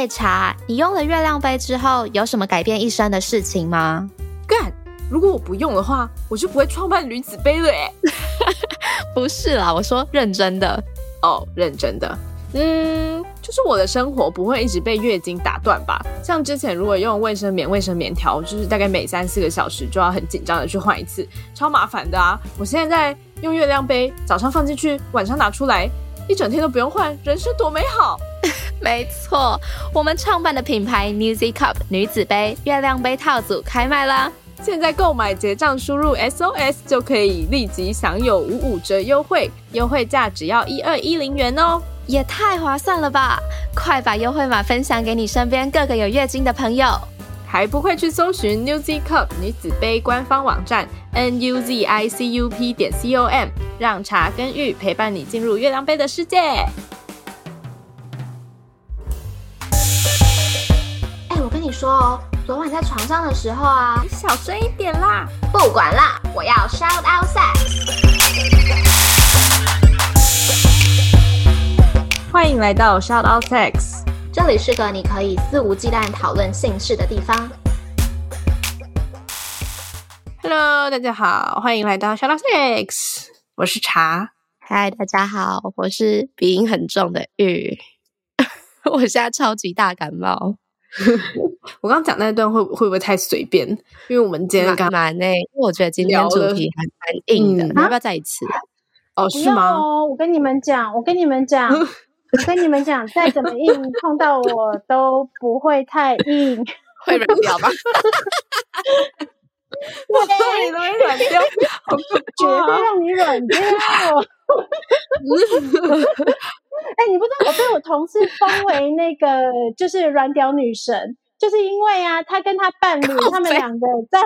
哎，茶，你用了月亮杯之后，有什么改变一生的事情吗？干！如果我不用的话，我就不会创办女子杯了哎。不是啦，我说认真的哦，认真的。嗯，就是我的生活不会一直被月经打断吧？像之前如果用卫生棉、卫生棉条，就是大概每三四个小时就要很紧张的去换一次，超麻烦的啊！我现在用月亮杯，早上放进去，晚上拿出来。一整天都不用换，人生多美好！没错，我们创办的品牌 Newzy Cup 女子杯月亮杯套组开卖啦！现在购买结账输入 SOS 就可以立即享有五五折优惠，优惠价只要一二一零元哦，也太划算了吧！快把优惠码分享给你身边各个有月经的朋友。还不快去搜寻 Newzy Cup 女子杯官方网站 n u z i c u p 点 c o m，让茶跟玉陪伴你进入月亮杯的世界。你说哦，昨晚在床上的时候啊，你小声一点啦！不管啦，我要 shout out sex。欢迎来到 shout out sex。这里是个你可以肆无忌惮讨论性事的地方。Hello，大家好，欢迎来到 shout out sex，我是茶。嗨，大家好，我是鼻音很重的玉。我现在超级大感冒。我刚刚讲那段会会不会太随便？因为我们今天干嘛呢？因为我觉得今天主题还蛮硬的，你要不要再一次？哦，是吗？我跟你们讲，我跟你们讲。我跟你们讲，再怎么硬碰到我都不会太硬，会软掉吧？我你，都会软掉，绝对让你软掉。哎，你不知道我被我同事封为那个就是软屌女神，就是因为啊，他跟他伴侣他们两个在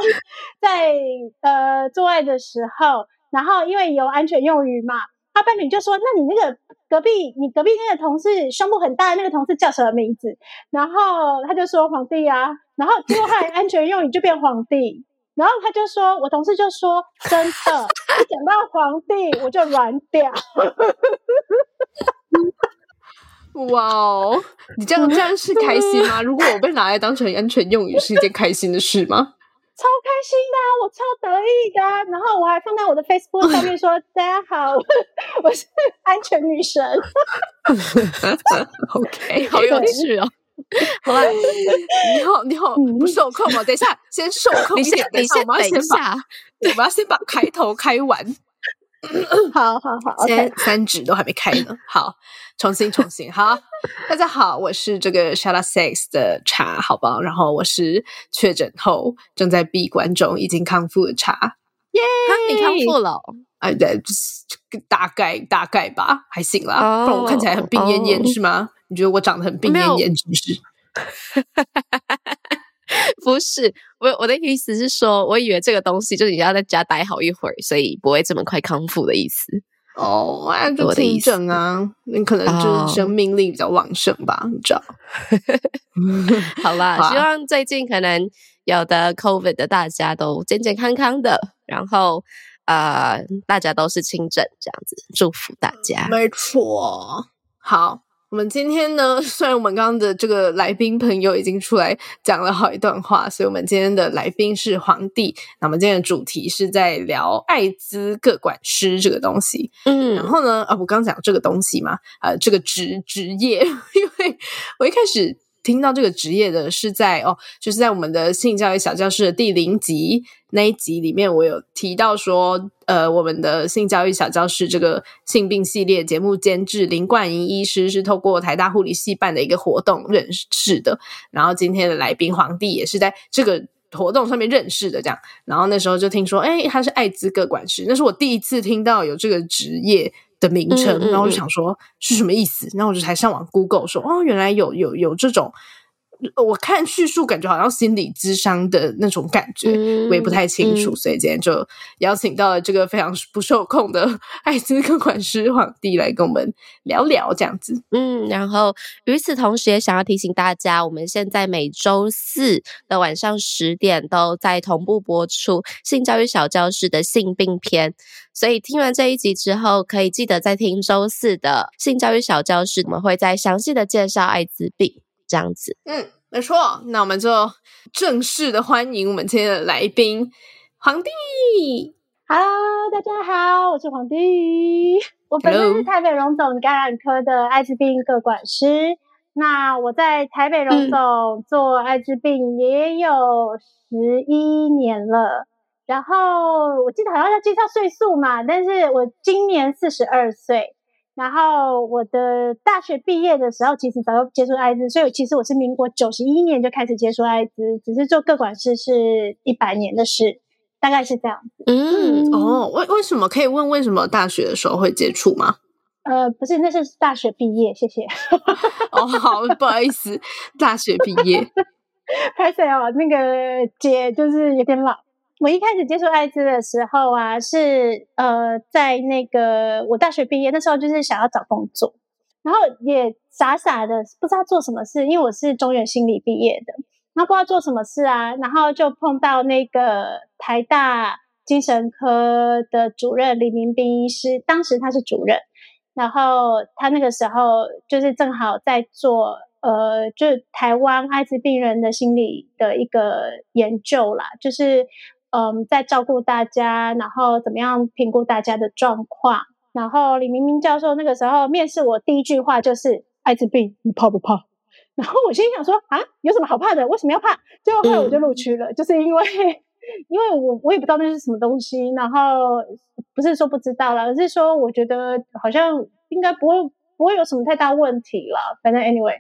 在呃做爱的时候，然后因为有安全用语嘛。他伴侣就说：“那你那个隔壁，你隔壁那个同事胸部很大的，那个同事叫什么名字？”然后他就说：“皇帝啊。”然后结果他安全用语就变皇帝。然后他就说：“我同事就说真的，一讲到皇帝我就软掉。”哇哦，你这样这样是开心吗？如果我被拿来当成安全用语，是一件开心的事吗？超开心的，我超得意的，然后我还放在我的 Facebook 上面说：“大家好，我是安全女神。”OK，好有趣哦。好吧，你好，你好，不受控哦。等一下，先受 控一点，等一下，我们要先把，我们要先把开头开完。好好好，现在三指都还没开呢。好，重新重新。好，大家好，我是这个 Up Sex 的茶，好不好？然后我是确诊后正在闭关中已经康复的茶。耶，你康复了？哎，对，大概大概吧，还行啦。不然我看起来很病恹恹是吗？你觉得我长得很病恹恹是不是？不是，我我的意思是说，我以为这个东西就是你要在家待好一会儿，所以不会这么快康复的意思。哦，就轻症啊，你可能就是生命力比较旺盛吧，你知道？好啦，希望最近可能有的 COVID 的大家都健健康康的，然后呃，大家都是轻症这样子，祝福大家。没错，好。我们今天呢，虽然我们刚刚的这个来宾朋友已经出来讲了好一段话，所以我们今天的来宾是皇帝。那么今天的主题是在聊艾滋各管师这个东西。嗯，然后呢，啊，我刚讲这个东西嘛，呃，这个职职业，因为我一开始。听到这个职业的是在哦，就是在我们的性教育小教室的第零集那一集里面，我有提到说，呃，我们的性教育小教室这个性病系列节目监制林冠莹医师是透过台大护理系办的一个活动认识的，然后今天的来宾皇帝也是在这个活动上面认识的，这样，然后那时候就听说，哎，他是艾滋个管师，那是我第一次听到有这个职业。的名称，然后我就想说是什么意思，然后我就才上网 Google 说，哦，原来有有有这种。我看叙述，感觉好像心理智商的那种感觉，我也不太清楚，所以今天就邀请到了这个非常不受控的艾滋科管师皇帝来跟我们聊聊这样子。嗯，然后与此同时，也想要提醒大家，我们现在每周四的晚上十点都在同步播出性教育小教室的性病篇，所以听完这一集之后，可以记得再听周四的性教育小教室，我们会再详细的介绍艾滋病。这样子。嗯，没错。那我们就正式的欢迎我们今天的来宾皇帝。Hello，大家好，我是皇帝。我本身是台北荣总感染科的艾滋病各管师。那我在台北荣总做艾滋病也有十一年了。然后我记得好像要介绍岁数嘛，但是我今年四十二岁。然后我的大学毕业的时候，其实早就接触艾滋，所以其实我是民国九十一年就开始接触艾滋，只是做各管事是一百年的事，大概是这样子。嗯，哦，为为什么可以问为什么大学的时候会接触吗？呃，不是，那是大学毕业，谢谢。哦，好，不好意思，大学毕业。拍摄哦？那个姐就是有点老。我一开始接触艾滋的时候啊，是呃，在那个我大学毕业那时候，就是想要找工作，然后也傻傻的不知道做什么事，因为我是中原心理毕业的，然后不知道做什么事啊，然后就碰到那个台大精神科的主任李明斌医师，当时他是主任，然后他那个时候就是正好在做。呃，就台湾艾滋病人的心理的一个研究啦，就是嗯，在照顾大家，然后怎么样评估大家的状况。然后李明明教授那个时候面试我第一句话就是：“艾滋病，你怕不怕？” 然后我心想说：“啊，有什么好怕的？为什么要怕？”最后后来我就录取了，嗯、就是因为因为我我也不知道那是什么东西，然后不是说不知道了，而是说我觉得好像应该不会不会有什么太大问题了。反正 anyway。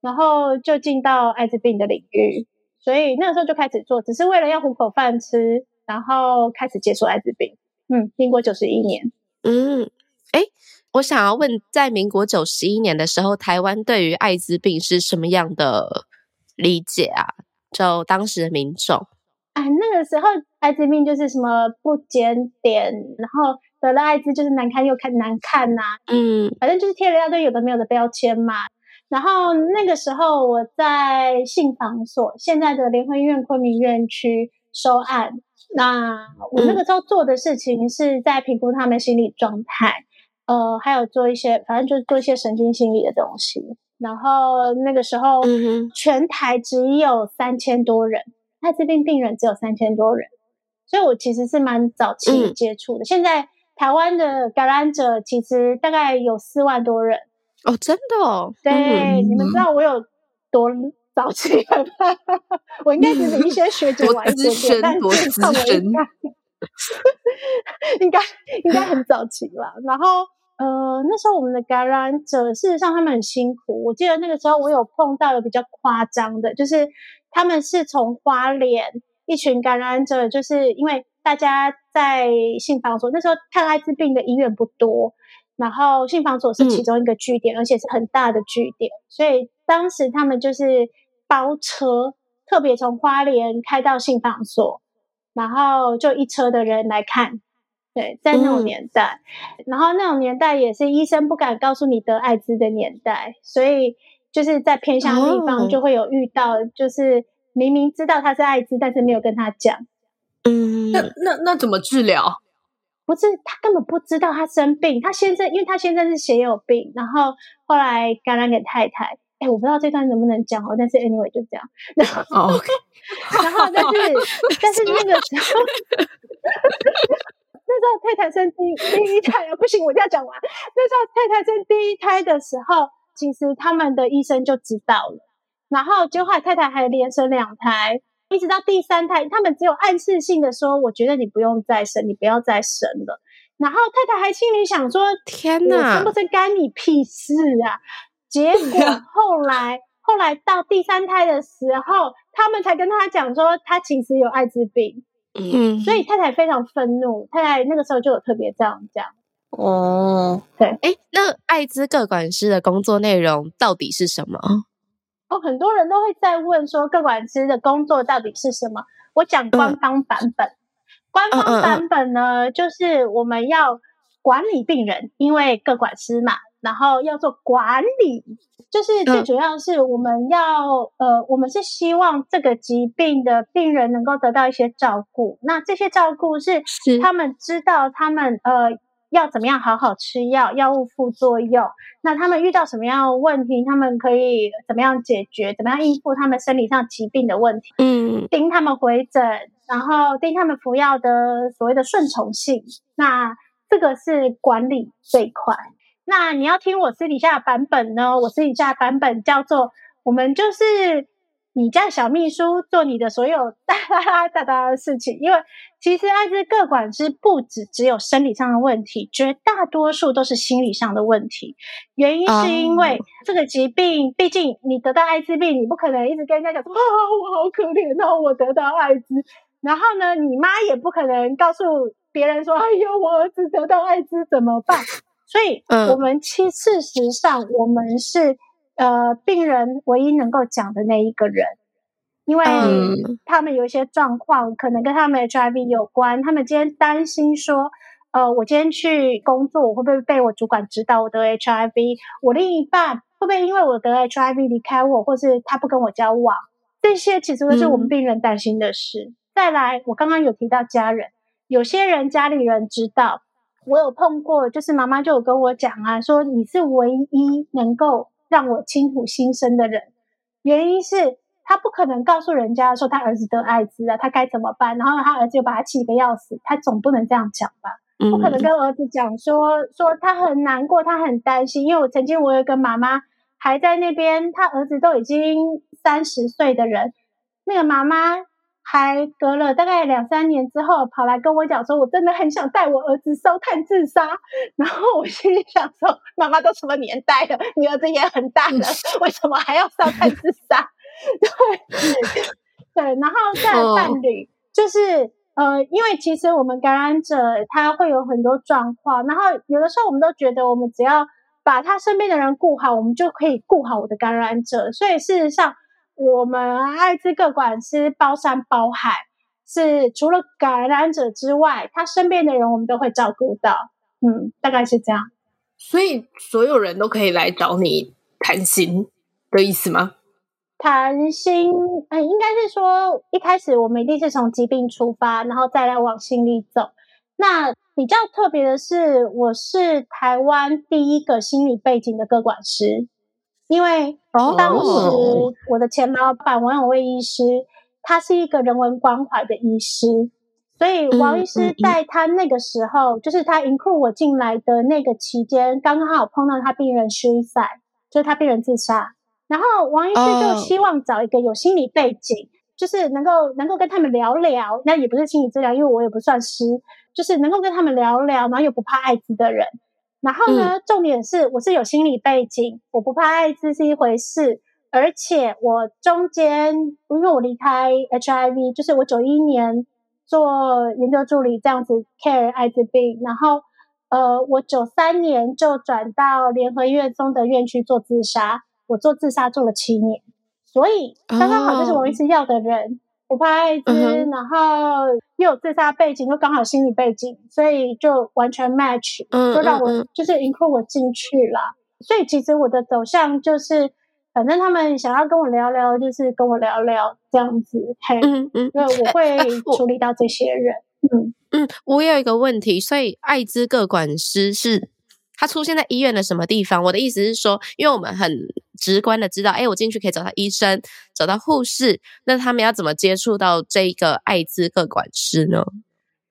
然后就进到艾滋病的领域，所以那个时候就开始做，只是为了要糊口饭吃，然后开始接触艾滋病。嗯，民国九十一年。嗯，哎，我想要问，在民国九十一年的时候，台湾对于艾滋病是什么样的理解啊？就当时的民众，哎，那个时候艾滋病就是什么不检点，然后得了艾滋就是难看又看难看呐、啊，嗯，反正就是贴了一大堆有的没有的标签嘛。然后那个时候我在信访所，现在的联合医院昆明院区收案。那我那个时候做的事情是在评估他们心理状态，呃，还有做一些，反正就是做一些神经心理的东西。然后那个时候，嗯全台只有三千多人，艾滋病病人只有三千多人，所以我其实是蛮早期接触的。嗯、现在台湾的感染者其实大概有四万多人。哦，真的哦，对，嗯、你们知道我有多早期了吗？我应该是比一些学姐晚一点点，但是至少我应该 应该应该很早期了。然后呃，那时候我们的感染者，事实上他们很辛苦。我记得那个时候我有碰到有比较夸张的，就是他们是从花莲一群感染者，就是因为大家在信访所那时候看艾滋病的医院不多。然后信访所是其中一个据点，嗯、而且是很大的据点，所以当时他们就是包车，特别从花莲开到信访所，然后就一车的人来看。对，在那种年代，嗯、然后那种年代也是医生不敢告诉你得艾滋的年代，所以就是在偏乡地方就会有遇到，就是明明知道他是艾滋，但是没有跟他讲。嗯，那那那怎么治疗？不是他根本不知道他生病，他先生因为他先生是血友病，然后后来感染给太太。哎，我不知道这段能不能讲哦，但是 anyway 就这样。然后、哦 OK，然后但是 但是那个时候，那时候太太生第第一胎啊，不行，我一定要讲完。那时候太太生第一胎的时候，其实他们的医生就知道了，然后结果太太还连生两胎。一直到第三胎，他们只有暗示性的说：“我觉得你不用再生，你不要再生了。”然后太太还心里想说：“天哪，生不生干你屁事啊！”结 果后来，后来到第三胎的时候，他们才跟他讲说，他其实有艾滋病。嗯，所以太太非常愤怒，太太那个时候就有特别这样讲。哦，对，哎，那艾滋各管师的工作内容到底是什么？哦，很多人都会在问说，各管师的工作到底是什么？我讲官方版本。嗯、官方版本呢，嗯嗯嗯就是我们要管理病人，因为各管师嘛，然后要做管理，就是最主要是我们要、嗯、呃，我们是希望这个疾病的病人能够得到一些照顾。那这些照顾是他们知道他们呃要怎么样好好吃药，药物副作用，那他们遇到什么样的问题，他们可以怎么样解决，怎么样应付他们生理上疾病的问题，嗯盯他们回诊，然后盯他们服药的所谓的顺从性，那这个是管理这一块。那你要听我私底下的版本呢？我私底下的版本叫做我们就是你叫小秘书做你的所有哒哒哒哒的事情，因为其实艾滋各管师不只只有生理上的问题，绝大多数都是心理上的问题。原因是因为这个疾病，毕竟你得到艾滋病，你不可能一直跟人家讲说啊，我好可怜哦，我得到艾滋。然后呢，你妈也不可能告诉别人说，哎呦，我儿子得到艾滋怎么办？所以，嗯我们其事实上，我们是呃病人唯一能够讲的那一个人，因为嗯他们有一些状况，可能跟他们 HIV 有关，他们今天担心说，呃，我今天去工作，我会不会被我主管知道我得 HIV？我另一半会不会因为我得 HIV 离开我，或是他不跟我交往？这些其实都是我们嗯病人担心的事。再来，我刚刚有提到家人，有些人家里人知道，我有碰过，就是妈妈就有跟我讲啊，说你是唯一能够让我倾吐心声的人，原因是他不可能告诉人家说他儿子得艾滋了，他该怎么办？然后他儿子又把他气个要死，他总不能这样讲吧？不可能嗯跟儿子讲说说他很难过，他很担心，因为我曾经我有一个妈妈还在那边，他儿子都已经三十岁的人，那个妈妈还隔了大概两三年之后跑来跟我讲说，我真的很想带我儿子烧炭自杀。然后我心里想说，妈妈都什么年代了，你儿子也很大了，为什么还要烧炭自杀？对对，然后再来伴侣，就是呃，因为其实我们感染者他会有很多状况，然后有的时候我们都觉得我们只要把他身边的人顾好，我们就可以顾好我的感染者。所以事实上，我们艾滋各管师包山包海，是除了感染者之外，他身边的人我们都会照顾到。嗯，大概是这样。所以所有人都可以来找你谈心的意思吗？谈心，嗯，应该是说一开始我们一定是从疾病出发，然后再来往心里走。那比较特别的是，我是台湾第一个心理背景的个管师，因为哦当时我的前老板王永卫医师，他是一个人文关怀的医师，所以王医嗯师嗯在他那个时候，就是他 include 我进来的那个期间，刚刚好碰到他病人 suicide，就是他病人自杀。然后王医师就哦希望找一个有心理背景，就是能够能够跟他们聊聊，那也不是心理治疗，因为我也不算师，就是能够跟他们聊聊，然后又不怕艾滋的人。然后呢，重点是我是有心理背景，我不怕艾滋是一回事，而且我中间因为我离开 HIV，就是我九一年做研究助理这样子 care 艾滋病，然后呃，我九三年就转到联合医院中德院去做自杀，我做自杀做了七年，所以刚刚好就是我一直要的人，我怕艾滋，嗯然后又有自杀背景，又刚好心理背景，所以就完全 match，嗯就让我、就是 include 我进去了。所以其实我的走向就是，反正他们想要跟我聊聊，就是跟我聊聊这样子，嘿，嗯嗯因为我会处理到这些人，嗯。嗯，我有一个问题，所以艾滋各管师是他出现在医院的什么地方？我的意思是说，因为我们很直观的知道，哎，我进去可以找到医生，找到护士，那他们要怎么接触到这个艾滋各管师呢？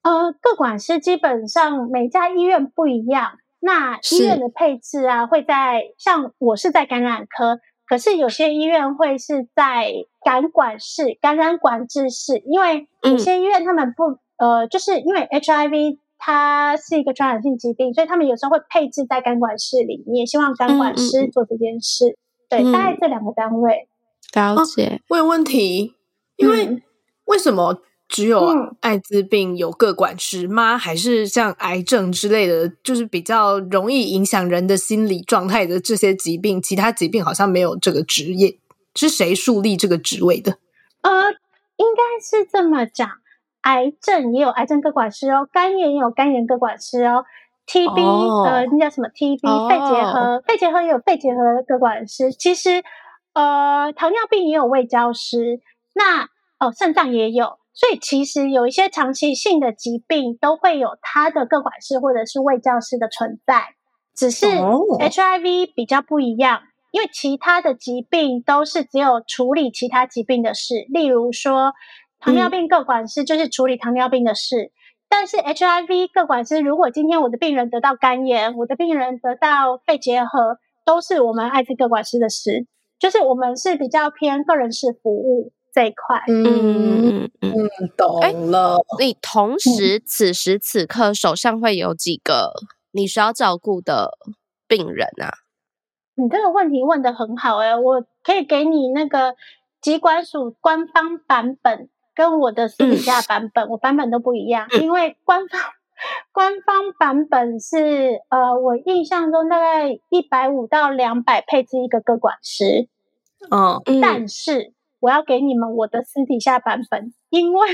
呃，各管师基本上每家医院不一样，那医院的配置啊，会在像我是在感染科，可是有些医院会是在感管室、感染管制室，因为有嗯些医院他们不、呃，就是因为 HIV 它是一个传染性疾病，所以他们有时候会配置在感管室里面，希望感管师做这件事。对，大概嗯这两个单位。了解，我有问题，因为嗯为什么只有嗯艾滋病有个管师吗？还是像癌症之类的，就是比较容易影响人的心理状态的这些疾病，其他疾病好像没有这个职业？是谁树立这个职位的？呃，应该是这么讲，癌症也有癌症个管师哦，肝炎也有肝炎个管师哦。TB、哦呃，那叫什么 TB？、哦肺结核，肺结核也有肺结核的管师。其实，呃，糖尿病也有胃教师。那哦，肾脏也有。所以其实有一些长期性的疾病都会有它的各管师或者是卫教师的存在，只是 HIV 比较不一样，因为其他的疾病都是只有处理其他疾病的事，例如说糖尿病各管师就是处理糖尿病的事，但是 HIV 各管师如果今天我的病人得到肝炎，我的病人得到肺结核，都是我们艾滋各管师的事，就是我们是比较偏个人式服务。这一块，嗯嗯嗯，懂了。你同时此时此刻手上会有几个你需要照顾的病人啊？你这个问题问的很好哎，我可以给你那个疾管署官方版本跟我的私底下版本，我版本都不一样，因为官方官方版本是呃，我印象中大概一百五到两百配置一个个管师，嗯，但是。我要给你们我的私底下版本，因为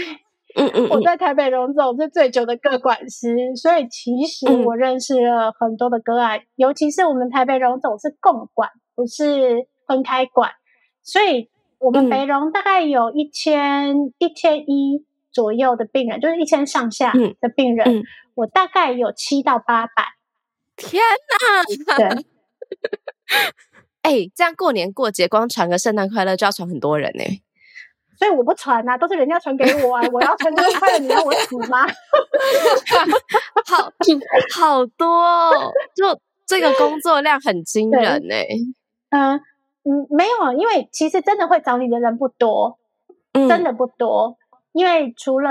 我在台北荣总是最久的个管师，所以其实我认识了很多的个案，尤其是我们台北荣总是共管，不是分开管，所以我们肥荣大概有一千一千一左右的病人，就是一千上下的病人，我大概有七到八百。天哪！对。哎，这样过年过节光传个圣诞快乐就要传很多人呢，所以我不传啊，都是人家传给我啊，我要传圣诞快乐，你让我死吗？好好多，哦就这个工作量很惊人呢。嗯嗯，没有，因为其实真的会找你的人不多，真的不多，因为除了。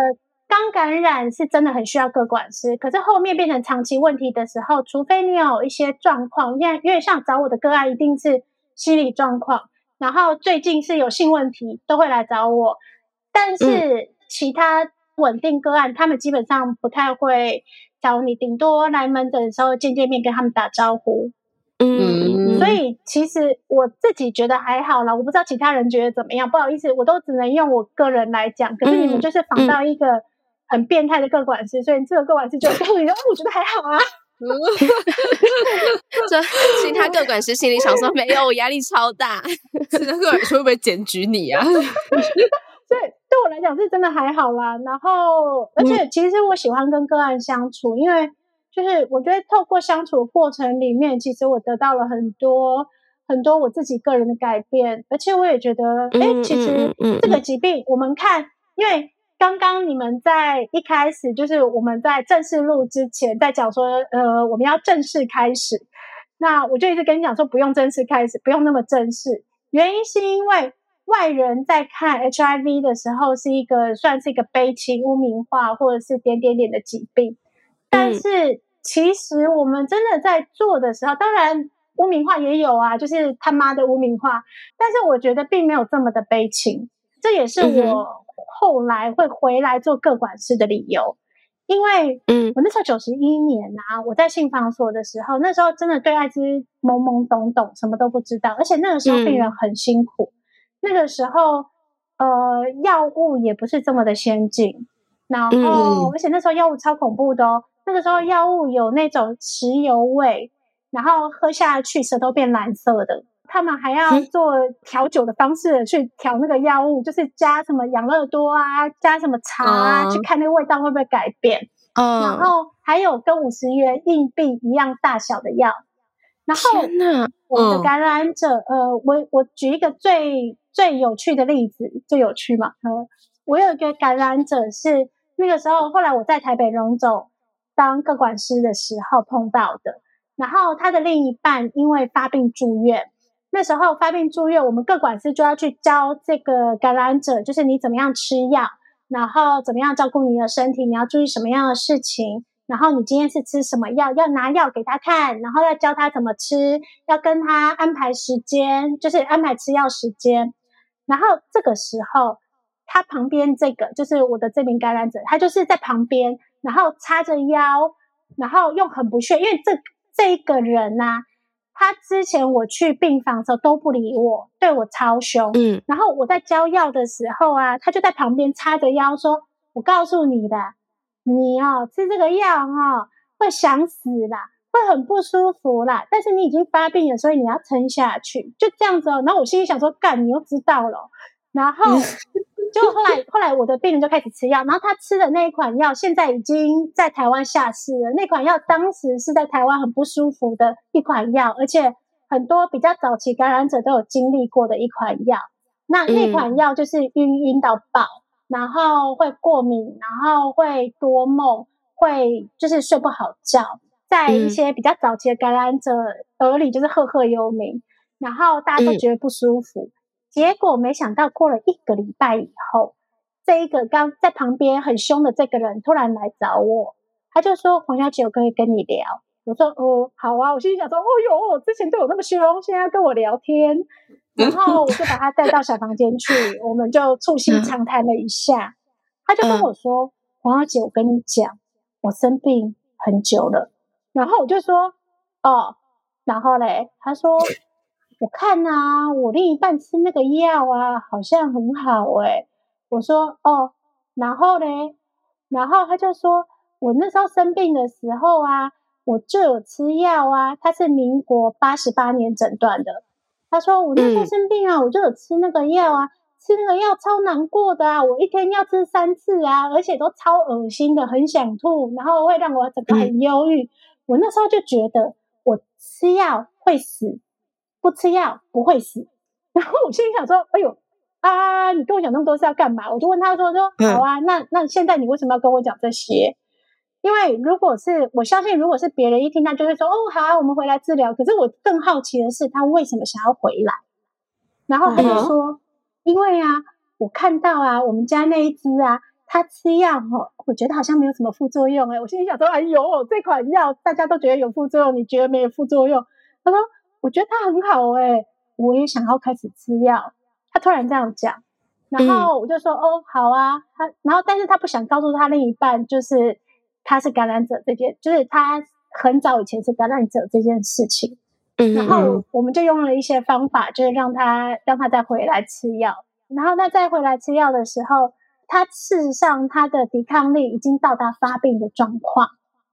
刚感染是真的很需要个管师，可是后面变成长期问题的时候，除非你有一些状况，因为因为像找我的个案一定是心理状况，然后最近是有性问题，都会来找我。但是其他稳定个案，他们基本上不太会找你，顶多来门诊的时候见见面，跟他们打招呼。嗯，所以其实我自己觉得还好啦，我不知道其他人觉得怎么样。不好意思，我都只能用我个人来讲，可是你们就是访到一个。很变态的个管师，所以这个个管师就告诉你说：“哦，我觉得还好啊。”这其他个管师心里想说：“没有，我压力超大。”其他个管师会不会检举你啊？所以对我来讲是真的还好啦。然后，而且其实我喜欢跟个案相处，因为就是我觉得透过相处的过程里面，其实我得到了很多很多我自己个人的改变，而且我也觉得，哎，其实这个疾病我们看，因为。刚刚你们在一开始，就是我们在正式录之前，在讲说，呃，我们要正式开始。那我就一直跟你讲说，不用正式开始，不用那么正式。原因是因为外人在看 HIV 的时候，是一个算是一个悲情污名化，或者是点点点的疾病。但是其实我们真的在做的时候，当然污名化也有啊，就是他妈的污名化。但是我觉得并没有这么的悲情，这也是我。后来会回来做各管事的理由，因为嗯，我那时候九十一年啊，我在信访所的时候，那时候真的对艾滋懵懵懂懂，什么都不知道，而且那个时候病人很辛苦，那个时候呃，药物也不是这么的先进，然后而且那时候药物超恐怖的哦，那个时候药物有那种石油味，然后喝下去舌头变蓝色的。他们还要做调酒的方式去调那个药物，就是加什么养乐多啊，加什么茶啊，去看那个味道会不会改变。嗯，然后还有跟五十元硬币一样大小的药。然后，我的感染者，呃，我我举一个最最有趣的例子，最有趣嘛。呃，我有一个感染者是那个时候，后来我在台北荣总当个管师的时候碰到的。然后他的另一半因为发病住院。那时候发病住院，我们各管师就要去教这个感染者，就是你怎么样吃药，然后怎么样照顾你的身体，你要注意什么样的事情，然后你今天是吃什么药，要拿药给他看，然后要教他怎么吃，要跟他安排时间，就是安排吃药时间。然后这个时候，他旁边这个就是我的这名感染者，他就是在旁边，然后叉着腰，然后又很不屑，因为这这一个人呐。他之前我去病房的时候都不理我，对我超凶。嗯，然后我在交药的时候啊，他就在旁边叉着腰说：“我告诉你的，你哦吃这个药哦会想死啦，会很不舒服啦。但是你已经发病了，所以你要撑下去，就这样子哦。”然后我心里想说：“干，你又知道了。”然后结果后来后来我的病人就开始吃药，然后他吃的那一款药现在已经在台湾下市了。那款药当时是在台湾很不舒服的一款药，而且很多比较早期感染者都有经历过的一款药。那那款药就是晕晕到爆，然后会过敏，然后会多梦，会就是睡不好觉，在一些比较早期的感染者耳里就是赫赫有名，然后大家都觉得不舒服。结果没想到过了一个礼拜以后，这一个刚在旁边很凶的这个人突然来找我，他就说：“黄小姐，我可以跟你聊。”我说：“哦，好啊。”我心里想说：“哦哟，之前对我那么凶，现在跟我聊天。”然后我就把他带到小房间去，我们就促膝长谈了一下。他就跟我说：“黄小姐，我跟你讲，我生病很久了。”然后我就说：“哦，然后嘞？”他说：“我看啊，我另一半吃那个药啊，好像很好诶。”我说：“哦，然后嘞？”然后他就说：“我那时候生病的时候啊，我就有吃药啊。他是民国八十八年诊断的。”他说：“我那时候生病啊，我就有吃那个药啊，吃那个药超难过的啊，我一天要吃三次啊，而且都超恶心的，很想吐，然后会让我整个很忧郁。我那时候就觉得，我吃药会死，不吃药不会死。然后我心里想说：，哎呦啊，你跟我讲那么多是要干嘛？我就问他说：，说好啊，那那现在你为什么要跟我讲这些？”因为如果是我相信，如果是别人一听，他就会说：“哦，好啊，我们回来治疗。”可是我更好奇的是，他为什么想要回来？然后他就说：“因为啊，我看到啊，我们家那一只啊，他吃药哦，我觉得好像没有什么副作用。哎，我心里想说：哎呦，这款药大家都觉得有副作用，你觉得没有副作用？他说：我觉得他很好，哎，我也想要开始吃药。他突然这样讲，然后我就说：哦，好啊。他然后，但是他不想告诉他另一半，就是。他是感染者这件，就是他很早以前是感染者这件事情，嗯，然后我们就用了一些方法，就是让他让他再回来吃药，然后他再回来吃药的时候，他事实上他的抵抗力已经到达发病的状况，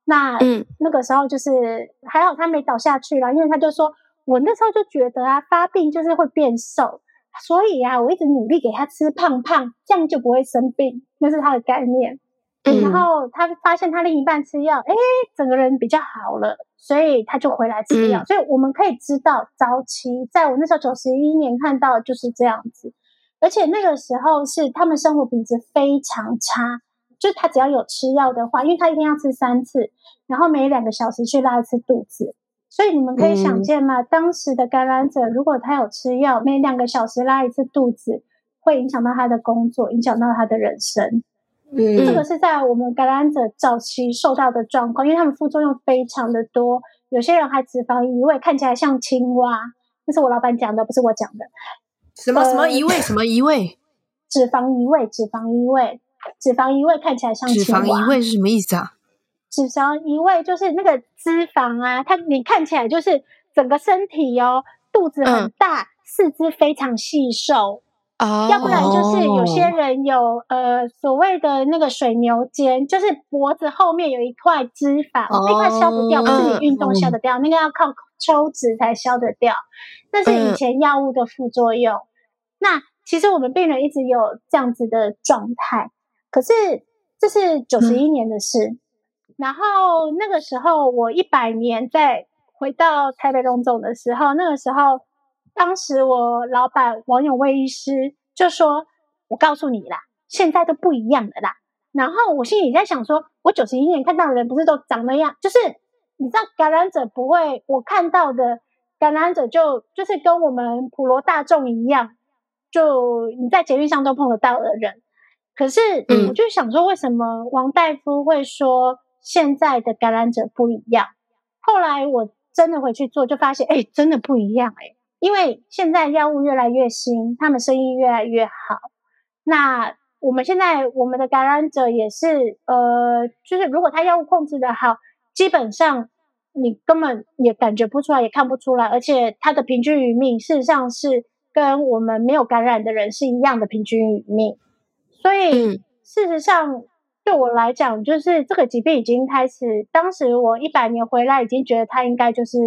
那嗯那个时候就是还好他没倒下去了，因为他就说我那时候就觉得啊发病就是会变瘦，所以啊我一直努力给他吃胖胖，这样就不会生病，那是他的概念。然后他发现他另一半吃药，哎，整个人比较好了，所以他就回来吃药。所以我们可以知道，早期在我那时候九十一年看到就是这样子，而且那个时候是他们生活品质非常差，就是他只要有吃药的话，因为他一天要吃三次，然后每两个小时去拉一次肚子，所以你们可以想见嘛，当时的感染者如果他有吃药，每两个小时拉一次肚子，会影响到他的工作，影响到他的人生。嗯，这个是在我们感染者早期受到的状况，因为他们副作用非常的多，有些人还脂肪移位，看起来像青蛙。这是我老板讲的，不是我讲的。什么什么移位？什么移位？脂肪移位，脂肪移位，脂肪移位看起来像脂肪移位是什么意思啊？脂肪移位就是那个脂肪啊，它你看起来就是整个身体哦，肚子很大，四肢非常细瘦。哦，要不然就是有些人有呃所谓的那个水牛肩，就是脖子后面有一块脂肪，那块消不掉，不是你运动消得掉，那个要靠抽脂才消得掉。那是以前药物的副作用。那其实我们病人一直有这样子的状态，可是这是九十一年的事。然后那个时候我一百年在回到台北荣总的时候，那个时候。当时我老板王永卫医师就说：“我告诉你啦，现在都不一样的啦。”然后我心里在想说：“我九十一年看到的人不是都长那样？就是你知道，感染者不会，我看到的感染者就就是跟我们普罗大众一样，就你在捷运上都碰得到的人。可是我就想说，为什么王大夫会说现在的感染者不一样？后来我真的回去做，就发现，哎，真的不一样，哎。”因为现在药物越来越新，他们生意越来越好。那我们现在我们的感染者也是，呃，就是如果他药物控制的好，基本上你根本也感觉不出来，也看不出来，而且他的平均余命事实上是跟我们没有感染的人是一样的平均余命。所以事实上对我来讲，就是这个疾病已经开始。当时我一百年回来，已经觉得它应该就是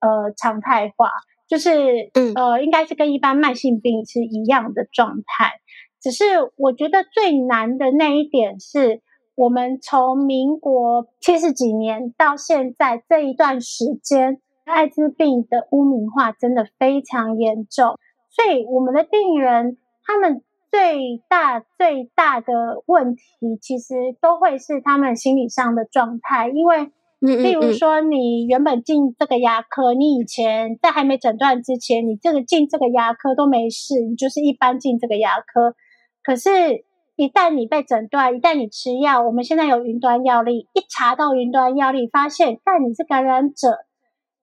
呃常态化。就是，呃，应该是跟一般慢性病是一样的状态。只是我觉得最难的那一点是，我们从民国七十几年到现在这一段时间，艾滋病的污名化真的非常严重，所以我们的病人他们最大最大的问题，其实都会是他们心理上的状态，因为。例如说，你原本进这个牙科，你以前在还没诊断之前，你这个进这个牙科都没事，你就是一般进这个牙科。可是，一旦你被诊断，一旦你吃药，我们现在有云端药力，一查到云端药力，发现，但你是感染者，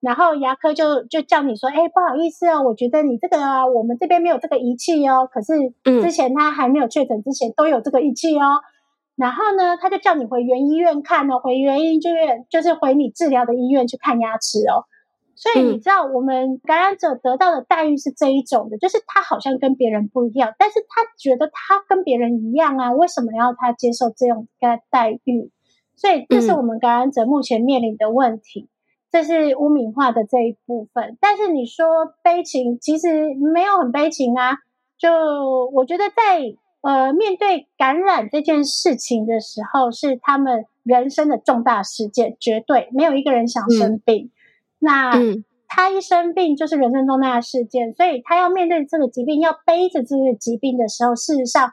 然后牙科就就叫你说，哎，不好意思哦，我觉得你这个啊，我们这边没有这个仪器哦。可是之前他还没有确诊之前都有这个仪器哦。然后呢，他就叫你回原医院看哦，回原医院就是回你治疗的医院去看牙齿哦。所以你知道，我们感染者得到的待遇是这一种的，就是他好像跟别人不一样，但是他觉得他跟别人一样啊，为什么要他接受这种待待遇？所以这是我们感染者目前面临的问题，这是污名化的这一部分。但是你说悲情，其实没有很悲情啊。就我觉得在。呃，面对感染这件事情的时候，是他们人生的重大事件，绝对没有一个人想生病。那他一生病就是人生重大的事件，所以他要面对这个疾病，要背着这个疾病的时候，事实上，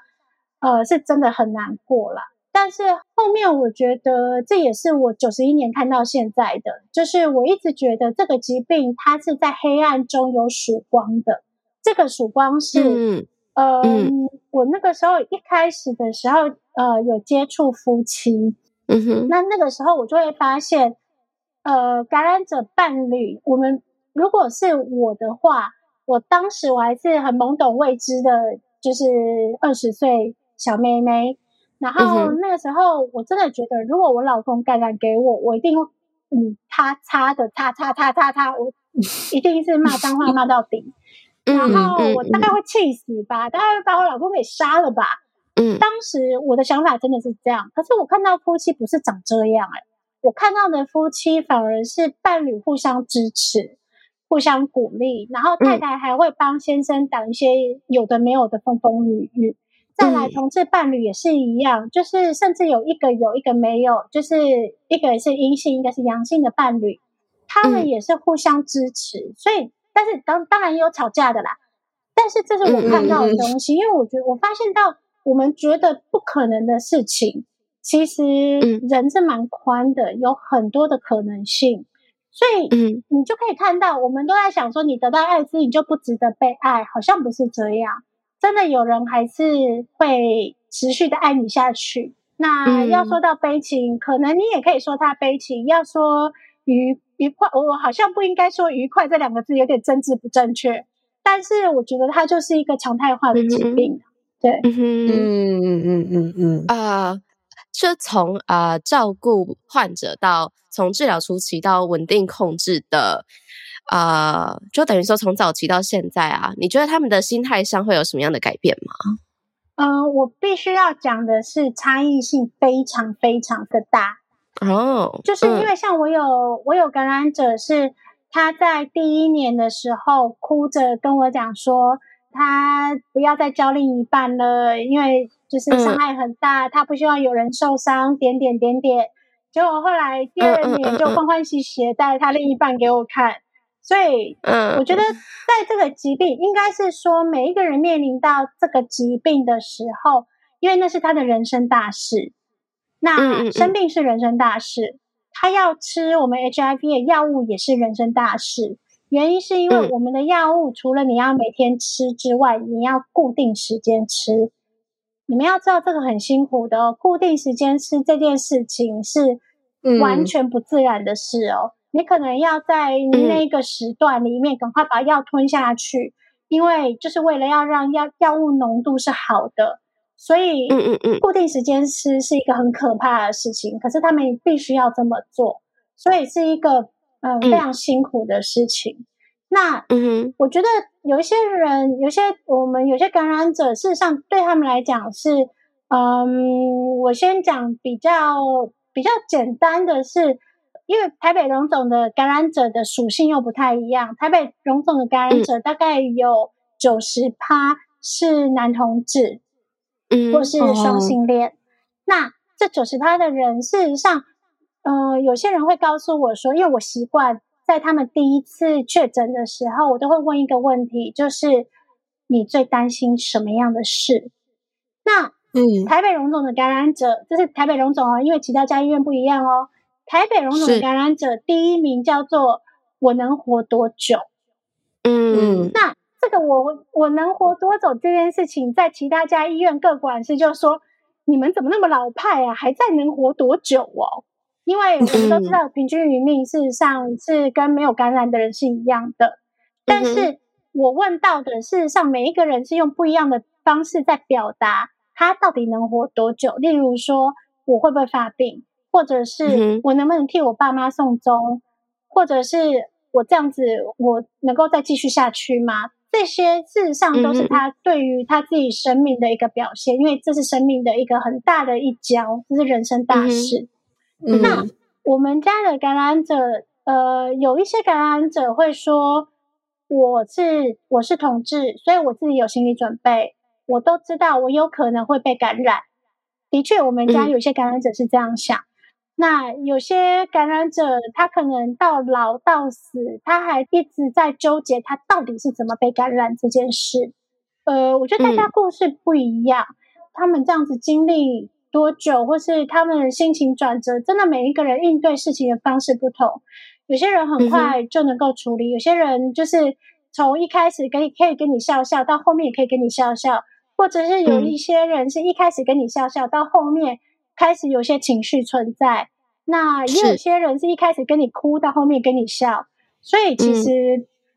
呃，是真的很难过了。但是后面我觉得，这也是我九十一年看到现在的，就是我一直觉得这个疾病它是在黑暗中有曙光的，这个曙光是。嗯，我那个时候一开始的时候，呃，有接触夫妻，嗯哼，那那个时候我就会发现，呃，感染者伴侣，我们如果是我的话，我当时我还是很懵懂未知的，就是二十岁小妹妹，然后那个时候我真的觉得，如果我老公感染给我，我一定嗯，他擦的擦擦擦擦擦，我 一定是骂脏话骂到底。然后我大概会气死吧，大概会把我老公给杀了吧。嗯，当时我的想法真的是这样。可是我看到夫妻不是长这样哎，我看到的夫妻反而是伴侣互相支持、互相鼓励，然后太太还会帮先生挡一些有的没有的风风雨雨。再来，同志伴侣也是一样，就是甚至有一个有一个没有，就是一个是阴性，一个是阳性的伴侣，他们也是互相支持，所以。但是当当然也有吵架的啦，但是这是我看到的东西，因为我觉得我发现到我们觉得不可能的事情，其实人是蛮宽的，有很多的可能性，所以嗯。你就可以看到，我们都在想说，你得到爱滋你就不值得被爱，好像不是这样，真的有人还是会持续的爱你下去。那要说到悲情，可能你也可以说他悲情，要说愉。愉快，我好像不应该说“愉快”这两个字，有点政治不正确。但是我觉得它就是一个常态化的疾病。对，嗯嗯嗯嗯嗯啊，就从啊照顾患者到从治疗初期到稳定控制的啊，就等于说从早期到现在啊，你觉得他们的心态上会有什么样的改变吗？嗯，我必须要讲的是差异性非常非常的大。哦，就是因为像我有我有感染者是他在第一年的时候哭着跟我讲说，他不要再交另一半了，因为就是伤害很大，他不希望有人受伤，点点点点。结果后来第二年就欢欢喜喜带他另一半给我看，所以嗯我觉得在这个疾病，应该是说每一个人面临到这个疾病的时候，因为那是他的人生大事。那生病是人生大事，他要吃我们 HIV 的药物也是人生大事。原因是因为我们的药物除了你要每天吃之外，你要固定时间吃。你们要知道这个很辛苦的哦，固定时间吃这件事情是完全不自然的事哦。你可能要在那个时段里面赶快把药吞下去，因为就是为了要让药药物浓度是好的。所以，嗯嗯嗯，固定时间吃是一个很可怕的事情，可是他们必须要这么做，所以是一个嗯非常辛苦的事情。那，嗯我觉得有一些人，有些我们有些感染者，事实上对他们来讲是，嗯，我先讲比较比较简单的是，因为台北荣总的感染者的属性又不太一样，台北荣总的感染者大概有九十趴是男同志。嗯或是双性恋。那这九十趴的人，事实上，呃，有些人会告诉我说，因为我习惯在他们第一次确诊的时候，我都会问一个问题，就是你最担心什么样的事？那嗯台北荣总的感染者，这是台北荣总哦，因为其他家医院不一样哦。台北荣总感染者第一名叫做“我能活多久”。嗯那这个我我能活多久这件事情，在其他家医院各管事就说，你们怎么那么老派啊，还在能活多久哦？因为我们都知道，平均余命事实上是跟没有感染的人是一样的。但是我问到的，事实上每一个人是用不一样的方式在表达他到底能活多久。例如说，我会不会发病，或者嗯是我能不能替我爸妈送终，或者是我这样子我能够再继续下去吗？这些事实上都是他对于他自己生命的一个表现，因为这是生命的一个很大的一跤，这是人生大事。嗯那我们家的感染者，呃，有一些感染者会说，我是我是同志，所以我自己有心理准备，我都知道我有可能会被感染。的确，我们家嗯有些感染者是这样想。那有些感染者，他可能到老到死，他还一直在纠结他到底是怎么被感染这件事。呃，我觉得大家故事不一样，他们这样子经历多久，或是他们的心情转折，真的每一个人应对事情的方式不同。有些人很快就能够处理，有些人就是从一开始可以可以跟你笑笑，到后面也可以跟你笑笑，或者是有嗯一些人是一开始跟你笑笑，到后面开始有些情绪存在。那也有些人是一开始跟你哭，到后面跟你笑，所以其嗯实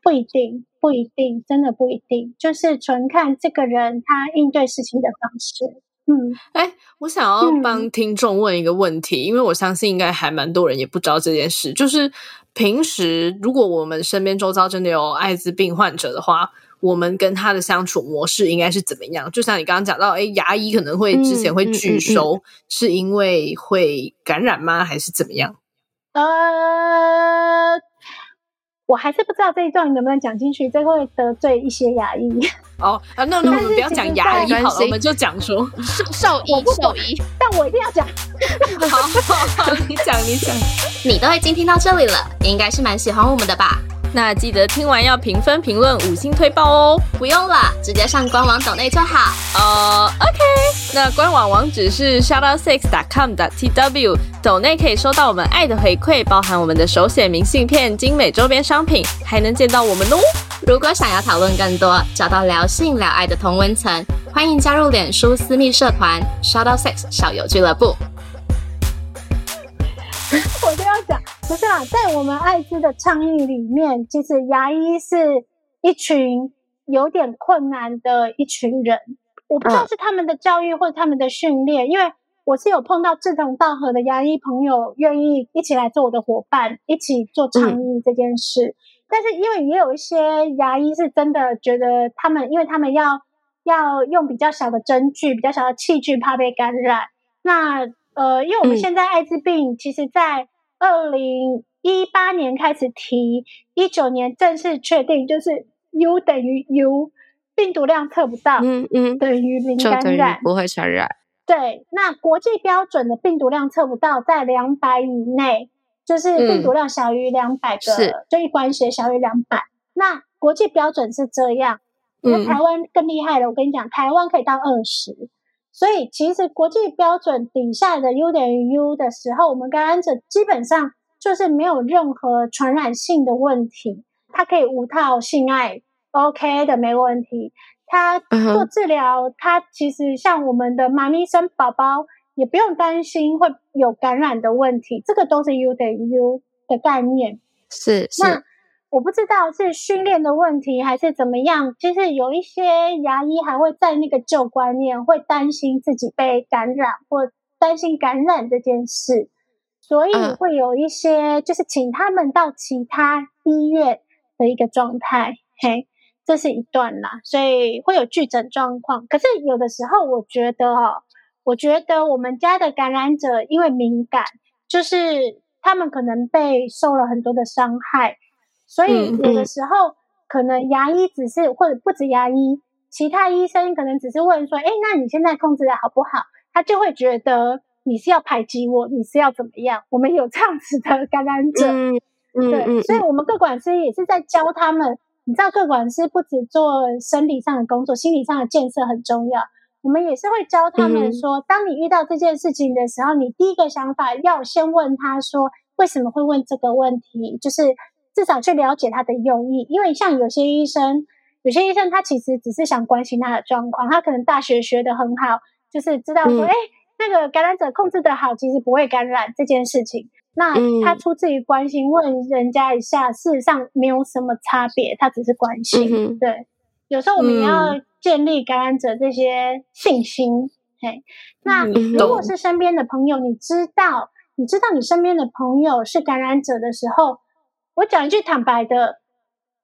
不一定，不一定，真的不一定，就是纯看这个人他应对事情的方式。嗯，哎，我想要帮听众问一个问题，因为我相信应该还蛮多人也不知道这件事。就是平时如果我们身边周遭真的有艾滋病患者的话，我们跟他的相处模式应该是怎么样？就像你刚刚讲到，哎，牙医可能会之前会嗯嗯拒收，是因为会感染吗？还是怎么样？呃，我还是不知道这一段能不能讲进去，这会得罪一些牙医。哦啊，那那我们不要讲牙医好了，我们就讲说，兽医兽医，但我一定要讲，好好好，你讲你讲。你都已经听到这里了，应该是蛮喜欢我们的吧？那记得听完要评分、评论、五星推爆哦。不用了，直接上官网抖内就好。呃，OK，那官网网址是 shoutout6.com.tw，抖内可以收到我们爱的回馈，包含我们的手写明信片、精美周边商品，还能见到我们哦。如果想要讨论更多，找到聊性聊爱的同温层，欢迎加入脸书私密社团 shoutoutsix 小友俱乐部。不是啊，在我们艾滋的倡议里面，其实牙医是一群有点困难的一群人。我不知道嗯是他们的教育或者他们的训练，因为我是有碰到志同道合的牙医朋友，愿意一起来做我的伙伴，一起做倡议这件事。但是因为也有一些牙医是真的觉得他们，因为他们要要用比较小的针具、比较小的器具，怕被感染。那呃，因为我们嗯现在艾滋病，其实在二零一八年开始提，一九年正式确定，就是 U 等于 U，病毒量测不到，嗯嗯，等于零感染。不会传染。对，那国际标准的病毒量测不到，在两百以内，就是病毒量小于两百个，是就一管血小于两百。那国际标准是这样，那嗯台湾更厉害了。我跟你讲，台湾可以到二十，所以其实国际标准底下的 U 等于 U 的时候，我们感染者基本上就是没有任何传染性的问题，它可以无套性爱，OK 的，没问题。他做治疗，他其实像我们的妈咪生宝宝，也不用担心会有感染的问题，这个都是 U 等于 U 的概念。是那是，我不知道是训练的问题还是怎么样，其实有一些牙医还会在那个旧观念，会担心自己被感染或担心感染这件事，所以嗯会有一些就是请他们到其他医院的一个状态，嘿，这是一段啦，所以会有拒诊状况。可是有的时候，我觉得哦，我觉得我们家的感染者因为敏感，就是他们可能被受了很多的伤害，所以嗯有的时候可能牙医只是或者不止牙医，其他医生可能只是问说，哎，那你现在控制的好不好？他就会觉得你是要排挤我，你是要怎么样？我们有这样子的感染者，对，所以我们各管师也是在教他们。你知道，各管师不止做生理上的工作，心理上的建设很重要。我们也是会教他们说，当你遇到这件事情的时候，你第一个想法要先问他说，为什么会问这个问题？就是至少去了解他的用意。因为像有些医生，有些医生他其实只是想关心他的状况，他可能大学学的很好，就是知道说，哎，那个感染者控制的好，其实不会感染这件事情。那他出自于关心，问人家一下，事实上没有什么差别，他只是关心。对，有时候我们也要建立感染者这些信心。嘿，那如果是身边的朋友，你知道，你知道你身边的朋友是感染者的时候，我讲一句坦白的，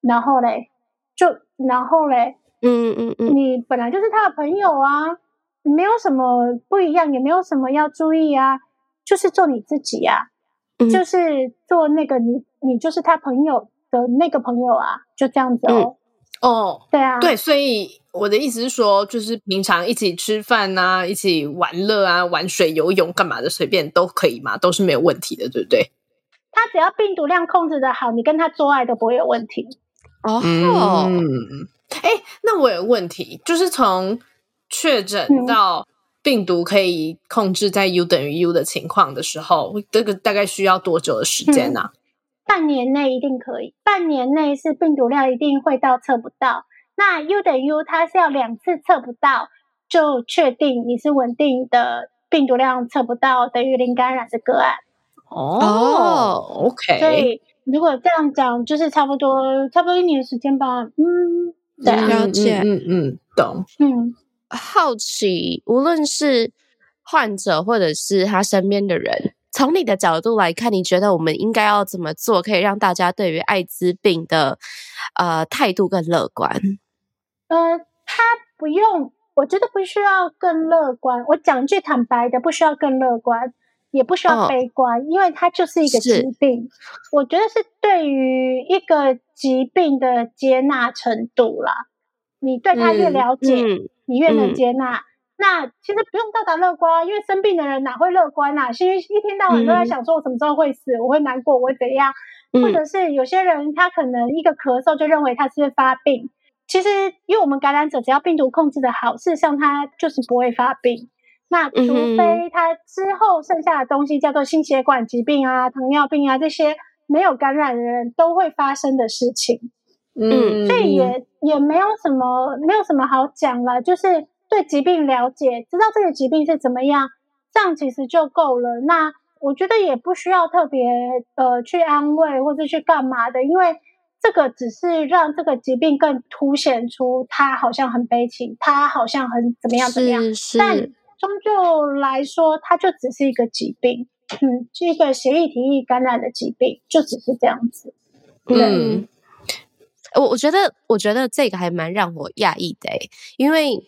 然后嘞，就然后嘞，嗯嗯嗯，你本来就是他的朋友啊，没有什么不一样，也没有什么要注意啊，就是做你自己呀。就是做那个你你就是他朋友的那个朋友啊，就这样子哦。哦，对啊，对，所以我的意思是说，就是平常一起吃饭啊，一起玩乐啊，玩水、游泳干嘛的，随便都可以嘛，都是没有问题的，对不对？他只要病毒量控制的好，你跟他做爱都不会有问题。哦，嗯，哎，那我有问题，就是从确诊到。病毒可以控制在 U 等于 U 的情况的时候，这个大概需要多久的时间呢？半年内一定可以，半年内是病毒量一定会到测不到。那 U 等于 U，它是要两次测不到就确定你是稳定的病毒量测不到等于零感染的个案。哦，OK。所以如果这样讲，就是差不多差不多一年时间吧。嗯，了解，嗯嗯，懂，嗯。好奇，无论是患者或者是他身边的人，从你的角度来看，你觉得我们应该要怎么做，可以让大家对于艾滋病的呃态度更乐观？呃，他不用，我觉得不需要更乐观。我讲句坦白的，不需要更乐观，也不需要悲观，因为它就是一个疾病。我觉得是对于一个疾病的接纳程度啦。你对它越了解。你越能接纳，那其实不用到达乐观，因为生病的人哪会乐观呐？因为一天到晚都在想说，我什么时候会死，我会难过，我会怎样？或者是有些人他可能一个咳嗽就认为他是发病，其实因为我们感染者只要病毒控制的好，事实上他就是不会发病。那除非他之后剩下的东西叫做心血管疾病啊、糖尿病啊这些没有感染的人都会发生的事情。嗯，所以也也没有什么，没有什么好讲了，就是对疾病了解，知道这个疾病是怎么样，这样其实就够了。那我觉得也不需要特别呃去安慰或者去干嘛的，因为这个只是让这个疾病更凸显出他好像很悲情，他好像很怎么样怎么样。但终究来说，它就只是一个疾病，嗯，是一个协议体液感染的疾病，就只是这样子。嗯。我我觉得，我觉得这个还蛮让我讶异的，因为，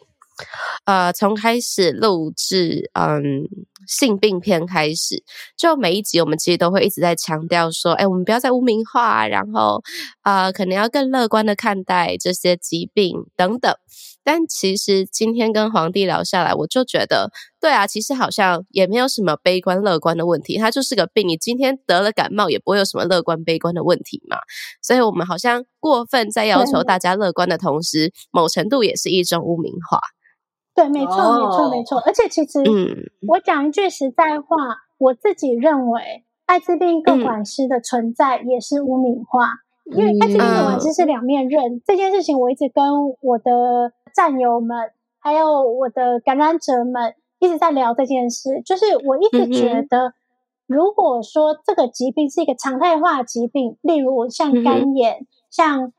呃，从开始录制，嗯，性病篇开始，就每一集我们其实都会一直在强调说，哎，我们不要再污名化，然后，呃，可能要更乐观的看待这些疾病等等。但其实今天跟皇帝聊下来，我就觉得，对啊，其实好像也没有什么悲观乐观的问题，它就是个病。你今天得了感冒，也不会有什么乐观悲观的问题嘛。所以，我们好像过分在要求大家乐观的同时，某程度也是一种污名化。对，没错，没错，没错。而且，其实，嗯，我讲一句实在话，我自己认为，艾滋病个管师的存在也是污名化，因为艾滋病个管师是两面刃。这件事情，我一直跟我的。战友们，还有我的感染者们一直在聊这件事。就是我一直觉得，如果说这个疾病是一个常态化疾病，例如像肝炎、像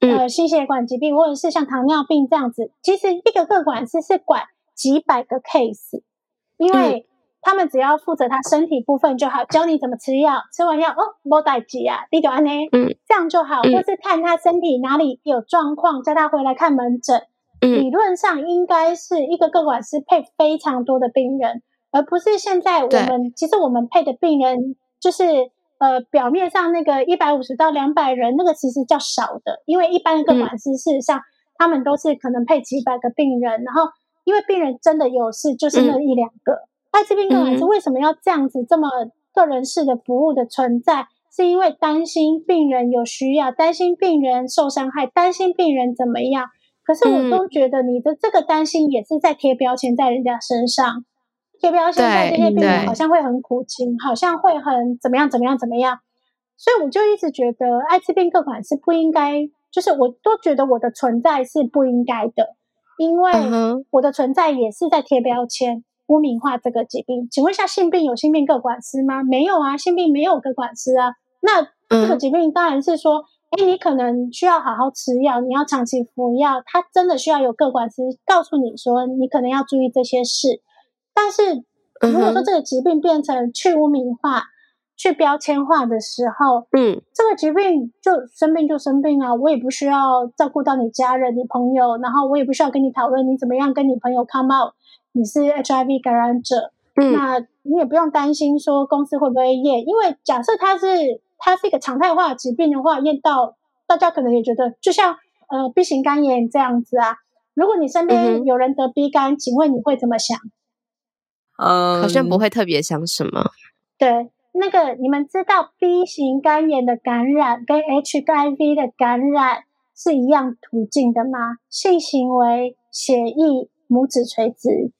呃心血管疾病，或者是像糖尿病这样子，其实一个个管师是管几百个 case，因为他们只要负责他身体部分就好，教你怎么吃药，吃完药哦，莫代急啊，你就安呢，嗯，这样就好，或是看他身体哪里有状况，叫他回来看门诊。理论上应该是一个个管师配非常多的病人，而不是现在我们其实我们配的病人就是呃表面上那个一百五十到两百人那个其实较少的，因为一般的个管师事实上他们都是可能配几百个病人，然后因为病人真的有事，就是那一两个。艾滋病个管师为什么要这样子这么个人式的服务的存在？是因为担心病人有需要，担心病人受伤害，担心病人怎么样。可是我都觉得你的这个担心也是在贴标签在人家身上，贴标签在这些病人好像会很苦情，好像会很怎么样怎么样怎么样。所以我就一直觉得艾滋病各管是不应该，就是我都觉得我的存在是不应该的，因为我的存在也是在贴标签。污名化这个疾病，请问一下，性病有性病各管师吗？没有啊，性病没有各管师啊。那这个疾病当然是说，哎，你可能需要好好吃药，你要长期服药，它真的需要有各管师告诉你说，你可能要注意这些事。但是如果说这个疾病变成去污名化、去标签化的时候，嗯，这个疾病就生病就生病啊，我也不需要照顾到你家人、你朋友，然后我也不需要跟你讨论你怎么样跟你朋友 come out。你是 HIV 感染者，那你也不用担心说公司会不会验，因为假设它是它是一个常态化疾病的话，验到大家可能也觉得，就像呃 B 型肝炎这样子啊。如果你身边有人得 B 肝，请问你会怎么想？嗯，好像不会特别想什么。对，那个你们知道 B 型肝炎的感染跟 HIV 的感染是一样途径的吗？性行为、血液、拇指垂直。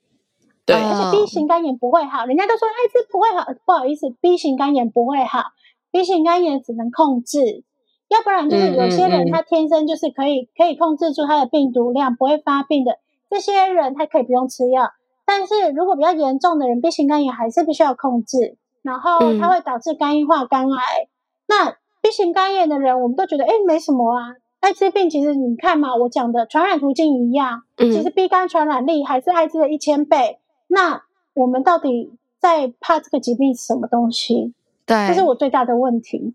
对，而且 B 型肝炎不会好，人家都说艾滋不会好，不好意思，B 型肝炎不会好，B 型肝炎只能控制，要不然就是有些人他天生就是可以可以控制住他的病毒量，不会发病的，这些人他可以不用吃药，但是如果比较严重的人，B 型肝炎还是必须要控制，然后它会导致肝硬化、肝癌。那 B 型肝炎的人，我们都觉得哎没什么啊，艾滋病其实你看嘛，我讲的传染途径一样，其实 B 肝传染力还是艾滋的一千倍。那我们到底在怕这个疾病是什么东西？对，这是我最大的问题。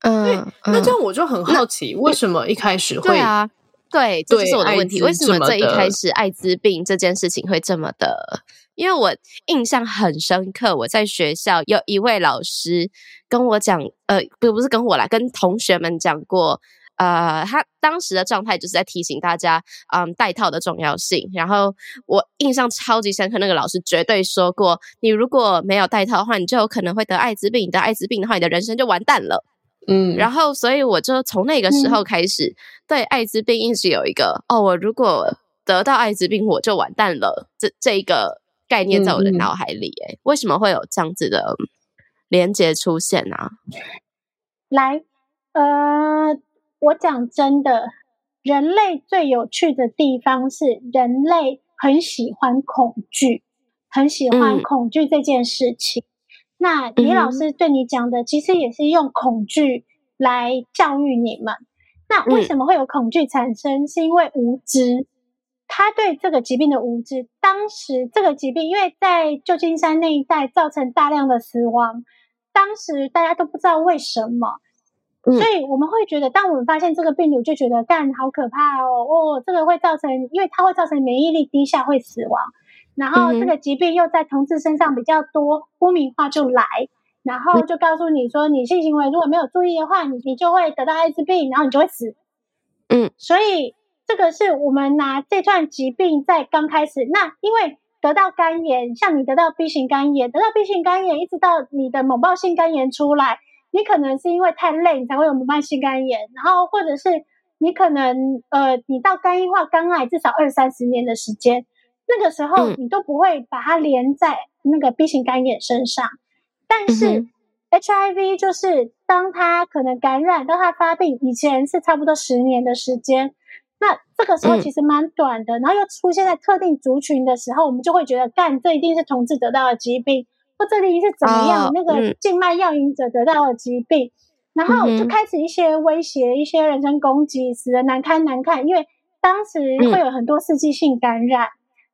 嗯，那这样我就很好奇，为什么一开始会啊？对，这就是我的问题。为什么这一开始艾滋病这件事情会这么的？因为我印象很深刻，我在学校有一位老师跟我讲，呃，不，不是跟我啦，跟同学们讲过。呃，他当时的状态就是在提醒大家，嗯，戴套的重要性。然后我印象超级深刻，那个老师绝对说过，你如果没有戴套的话，你就有可能会得艾滋病。得艾滋病的话，你的人生就完蛋了。嗯，然后所以我就从那个时候开始，对艾滋病一直有一个，哦，我如果得到艾滋病，我就完蛋了。这这一个概念在我的脑海里，哎，为什么会有这样子的连接出现呢？来，呃。我讲真的，人类最有趣的地方是，人类很喜欢恐惧，很喜欢恐惧这件事情。那李老师对你讲的，其实也是用恐惧来教育你们。那为什么会有恐惧产生？是因为无知，他对这个疾病的无知。当时这个疾病，因为在旧金山那一带造成大量的死亡，当时大家都不知道为什么。所以我们会觉得，当我们发现这个病毒，就觉得干好可怕哦哦，这个会造成，因为它会造成免疫力低下，会死亡。然后这个疾病又在同志身上比较多，污名化就来，然后就告诉你说，你性行为如果没有注意的话，你你就会得到艾滋病，然后你就会死。嗯，所以这个是我们拿这段疾病在刚开始，那因为得到肝炎，像你得到 B 型肝炎，得到 B 型肝炎，一直到你的猛暴性肝炎出来。你可能是因为太累，你才会有慢性肝炎，然后或者是你可能呃，你到肝硬化、肝癌至少二三十年的时间，那个时候你都不会把它连在那个 B 型肝炎身上。但是 HIV 就是当它可能感染到它发病以前是差不多十年的时间，那这个时候其实蛮短的，然后又出现在特定族群的时候，我们就会觉得干这一定是同志得到的疾病。或这里是怎么样？那个静脉药引者得到了疾病，然后就开始一些威胁、一些人身攻击，使人难堪难看。因为当时会有很多刺激性感染，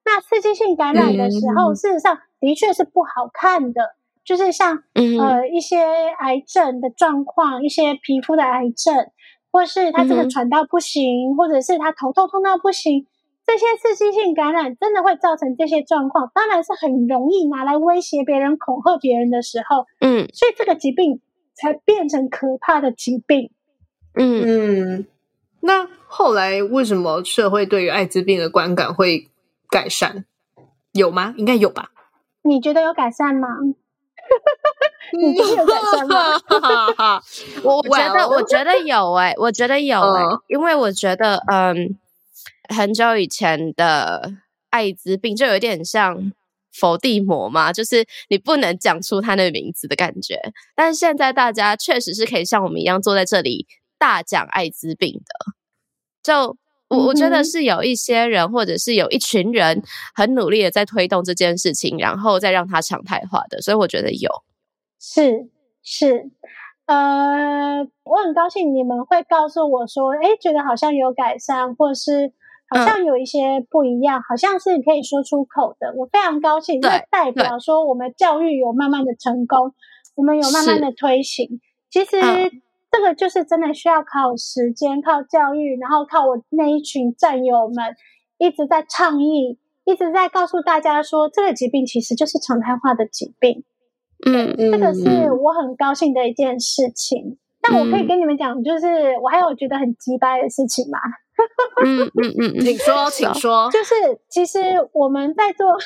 那刺激性感染的时候，事实上的确是不好看的，就是像呃一些癌症的状况，一些皮肤的癌症，或是他这个喘到不行，或者是他头痛痛到不行。这些刺激性感染真的会造成这些状况，当然是很容易拿来威胁别人、恐吓别人的时候，嗯，所以这个疾病才变成可怕的疾病，嗯。嗯，那后来为什么社会对于艾滋病的观感会改善？有吗？应该有吧？你觉得有改善吗？你觉得有改善吗？我我觉得我觉得有哎、我觉得有哎、嗯因为我觉得嗯，很久以前的艾滋病就有点像伏地魔嘛，就是你不能讲出他的名字的感觉。但是现在大家确实是可以像我们一样坐在这里大讲艾滋病的，就。我我觉得是有一些人，或者是有一群人很努力的在推动这件事情，然后再让它常态化的，所以我觉得有。是是，呃，我很高兴你们会告诉我说，哎，觉得好像有改善，或是好像有一些不一样，好像是可以说出口的。我非常高兴，这代表说我们教育有慢慢的成功，我们有慢慢的推行。其实嗯这个就是真的需要靠时间、靠教育，然后靠我那一群战友们一直在倡议，一直在告诉大家说，这个疾病其实就是常态化的疾病。嗯这个是我很高兴的一件事情。但我可以跟你们讲，就是我还有觉得很鸡掰的事情嘛，嗯嗯嗯嗯，请说，请说。就是其实我们在做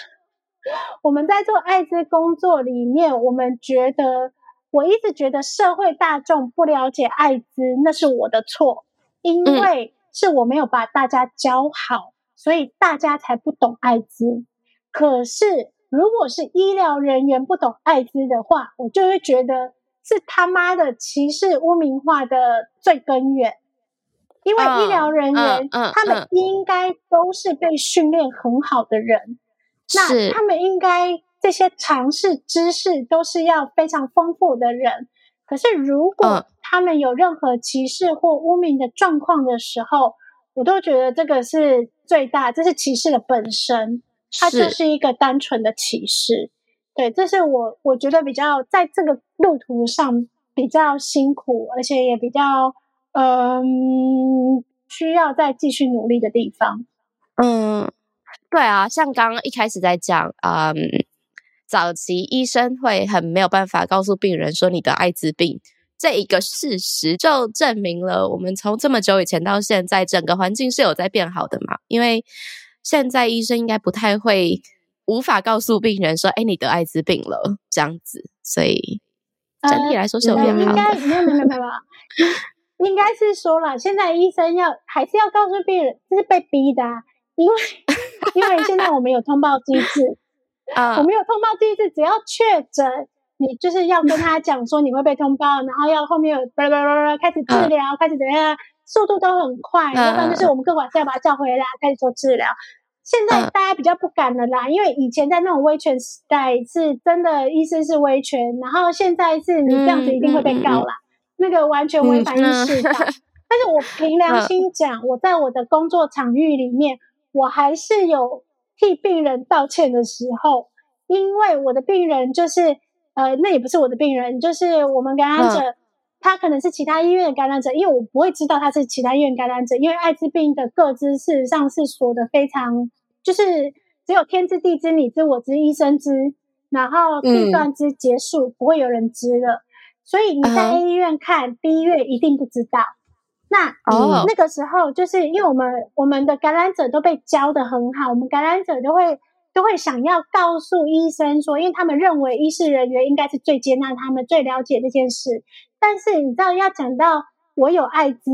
我们在做艾滋工作里面，我们觉得我一直觉得社会大众不了解艾滋，那是我的错，因为是我没有把大家教好，所以大家才不懂艾滋。可是如果是医疗人员不懂艾滋的话，我就会觉得是他妈的歧视污名化的最根源。因为医疗人员，他们嗯应该都是被训练很好的人，那他们应该这些常识知识都是要非常丰富的人。可是如果嗯他们有任何歧视或污名的状况的时候，我都觉得这个是最大，这是歧视的本身，它就是一个单纯的歧视。对，这是我我觉得比较在这个路途上比较辛苦，而且也比较嗯需要再继续努力的地方。嗯，对啊，像刚刚一开始在讲，嗯，早期医生会很没有办法告诉病人说你得艾滋病。这一个事实，就证明了我们从这么久以前到现在，整个环境是有在变好的嘛。因为现在医生应该不太会无法告诉病人说，哎，你得艾滋病了这样子，所以整体来说是有变好的。该没有没有没有，应该是说了，现在医生要还是要告诉病人，这是被逼的、啊，因为因为现在我们有通报机制，啊我没有通报第一次，只要确诊，你就是要跟他讲说你会被通报，然后要后面有叭叭叭叭开始治疗，开始怎么样，速度都很快，嗯要不然就是我们各管是要把他叫回来，开始做治疗。现在嗯。大家比较不敢了啦，因为以前在那种威权时代是真的医生是威权，然后现在是你这样子一定会被告啦，那个完全违反意识法。但是我凭良心讲，我在我的工作场域里面，我还是有替病人道歉的时候，因为我的病人就是呃，那也不是我的病人，就是我们感染者，他可能是其他医院的感染者，因为我不会知道他是其他医院感染者，因为艾滋病的各自事实上是说的非常，就是只有天知地知你知我知医生知，然后地段知结束，不会有人知了。所以你在医院看，B 医院一定不知道。那、哦那个时候，就是因为我们我们的感染者都被教的很好，我们感染者都会都会想要告诉医生说，因为他们认为医师人员应该是最接纳他们、最了解这件事。但是你知道，要讲到我有艾滋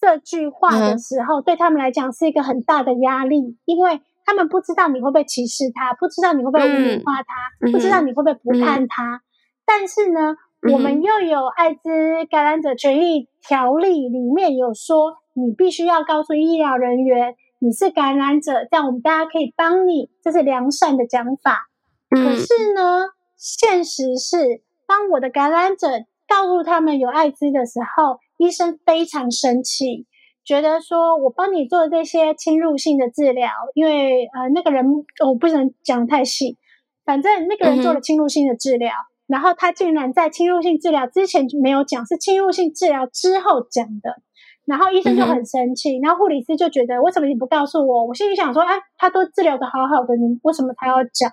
这句话的时候，对他们来讲是一个很大的压力，因为他们不知道你会不会歧视他，不知道你会不会污名化他，嗯不知道你会不会不看他。但是呢，嗯我们又有艾滋感染者权益条例里面有说，你必须要告诉医疗人员你是感染者，这样我们大家可以帮你，这是良善的讲法。可嗯。是呢，现实是，当我的感染者告诉他们有艾滋的时候，医生非常生气，觉得说我帮你做这些侵入性的治疗，因为呃那个人我不能讲太细，反正那个人做了侵入性的治疗，然后他竟然在侵入性治疗之前没有讲，是侵入性治疗之后讲的。然后医生就很生气，然后护理师就觉得为什么你不告诉我？我心里想说，哎，他都治疗的好好的，你为什么他要讲？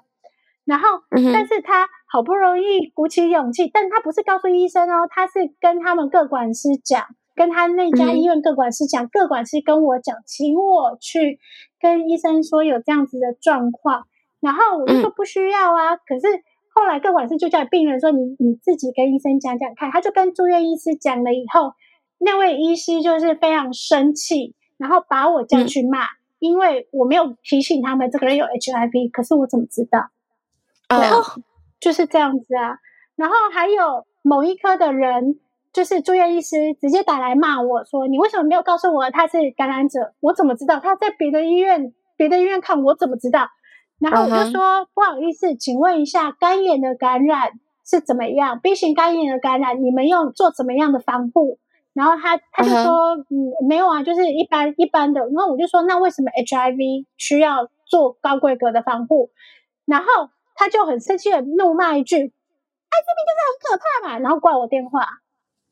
然后，嗯但是他好不容易鼓起勇气，但他不是告诉医生哦，他是跟他们各管师讲，跟他那家医院各管师讲，各管师跟我讲，请我去跟医生说有这样子的状况，然后我就说不需要啊。可是后来各管事就叫病人说，你你自己跟医生讲讲看。他就跟住院医师讲了以后，那位医师就是非常生气，然后把我叫去骂，因为我没有提醒他们这个人有 HIV，可是我怎么知道？哦，就是这样子啊。然后还有某一科的人。就是住院医师直接打来骂我说：“你为什么没有告诉我他是感染者？我怎么知道他在别的医院？别的医院看我怎么知道？”然后我就说：“不好意思，请问一下，肝炎的感染是怎么样？B 型肝炎的感染，你们用做怎么样的防护？”然后他他就说：“嗯，没有啊，就是一般一般的。”然后我就说：“那为什么 HIV 需要做高规格的防护？”然后他就很生气的怒骂一句：“艾滋病就是很可怕嘛！”然后挂我电话。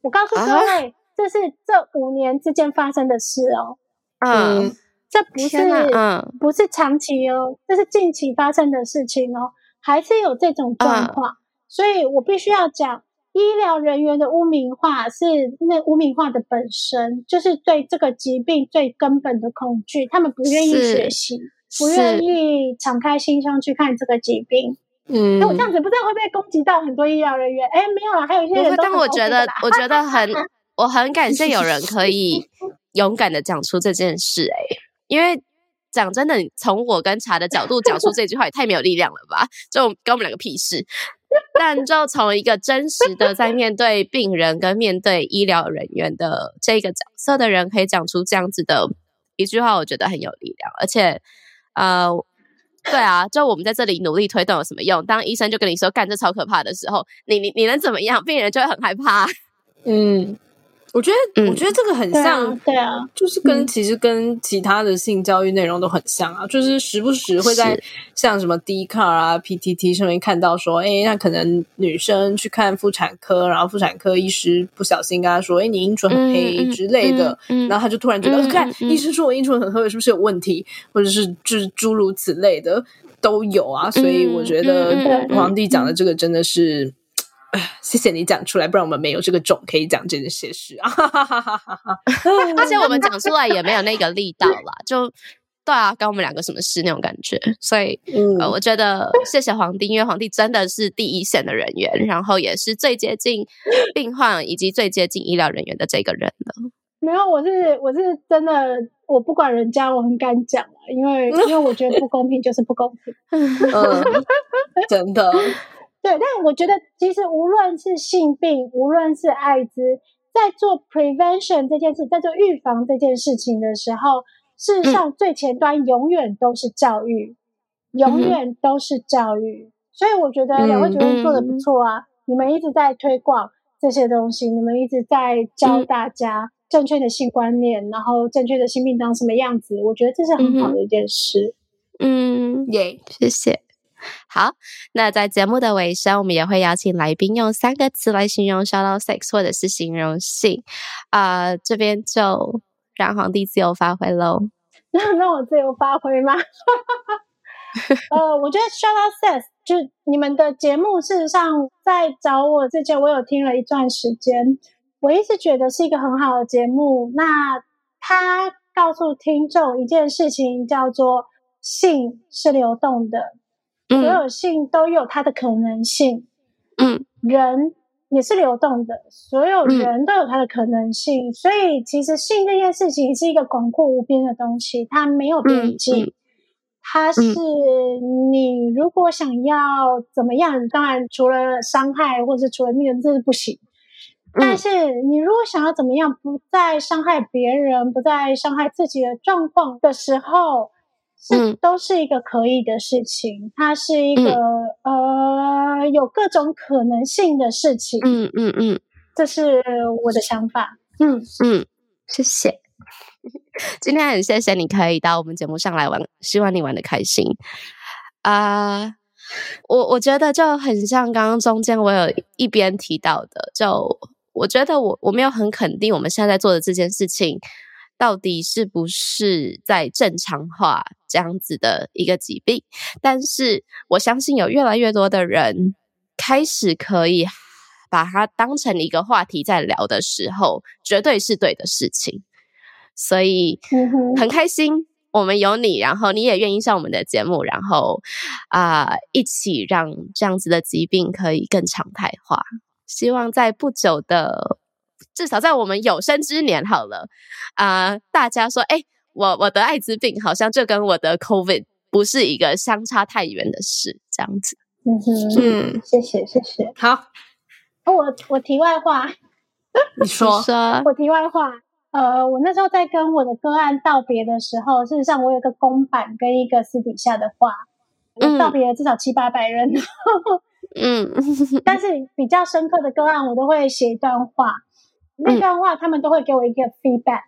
我告诉各位，这是这五年之间发生的事哦。嗯，这不是嗯，不是长期哦，这是近期发生的事情哦，还是有这种状况。所以我必须要讲，医疗人员的污名化是那污名化的本身，就是对这个疾病最根本的恐惧。他们不愿意学习，不愿意敞开心胸去看这个疾病。嗯，那我这样子不知道会不会攻击到很多医疗人员？哎，没有啦，还有一些人。但我觉得，我觉得很，我很感谢有人可以勇敢的讲出这件事。哎，因为讲真的，从我跟茶的角度讲出这句话也太没有力量了吧？就跟我们两个屁事。但就从一个真实的在面对病人跟面对医疗人员的这个角色的人，可以讲出这样子的一句话，我觉得很有力量。而且，呃。对啊，就我们在这里努力推动有什么用？当医生就跟你说干这超可怕的时候，你你你能怎么样？病人就会很害怕。嗯。我觉得，我觉得这个很像，对啊，就是跟其实跟其他的性教育内容都很像啊，就是时不时会在像什么 D car 啊、PTT 上面看到说，哎，那可能女生去看妇产科，然后妇产科医师不小心跟她说，哎，你阴唇很黑之类的，然后她就突然觉得，看医生说我阴唇很黑，是不是有问题，或者是就是诸如此类的都有啊，所以我觉得皇帝讲的这个真的是。谢谢你讲出来，不然我们没有这个种可以讲这些事啊！而且我们讲出来也没有那个力道啦，就对啊，跟我们两个什么事那种感觉。所以，呃，我觉得谢谢皇帝，因为皇帝真的是第一线的人员，然后也是最接近病患以及最接近医疗人员的这个人了。没有，我是我是真的，我不管人家，我很敢讲啊，因为 因为我觉得不公平就是不公平，嗯，真的。对，但我觉得其实无论是性病，无论是艾滋，在做 prevention 这件事，在做预防这件事情的时候，事实上最前端永远都是教育，永远都是教育。所以我觉得两位主任做的不错啊，你们一直在推广这些东西，你们一直在教大家正确的性观念，然后正确的性病长什么样子，我觉得这是很好的一件事。嗯，耶，谢谢。好，那在节目的尾声，我们也会邀请来宾用三个词来形容 “shout out sex” 或者是形容性。啊，这边就让皇帝自由发挥喽。让让我自由发挥吗？呃，我觉得 “shout out sex” 就你们的节目，事实上在找我之前，我有听了一段时间，我一直觉得是一个很好的节目。那他告诉听众一件事情，叫做性是流动的。所有性都有它的可能性，嗯，人也是流动的，所有人都有它的可能性，所以其实性这件事情是一个广阔无边的东西，它没有边际，它是你如果想要怎么样，当然除了伤害或者除了那个这是不行，但是你如果想要怎么样，不再伤害别人，不再伤害自己的状况的时候。是，都是一个可以的事情。它是一个呃，有各种可能性的事情。嗯嗯嗯，这是我的想法。嗯嗯，谢谢。今天很谢谢你可以到我们节目上来玩，希望你玩的开心。啊，我我觉得就很像刚刚中间我有一边提到的，就我觉得我我没有很肯定我们现在在做的这件事情。到底是不是在正常化这样子的一个疾病？但是我相信有越来越多的人开始可以把它当成一个话题在聊的时候，绝对是对的事情。所以很开心，我们有你，然后你也愿意上我们的节目，然后啊，一起让这样子的疾病可以更常态化。希望在不久的，至少在我们有生之年，好了啊，大家说，哎，我我得艾滋病，好像就跟我的 COVID 不是一个相差太远的事，这样子。嗯哼，嗯，谢谢谢谢。好，我我题外话，你说，我题外话。呃，我那时候在跟我的个案道别的时候，事实上我有个公版跟一个私底下的话，道别了至少七八百人。嗯，但是比较深刻的个案，我都会写一段话，那段话他们都会给我一个 feedback。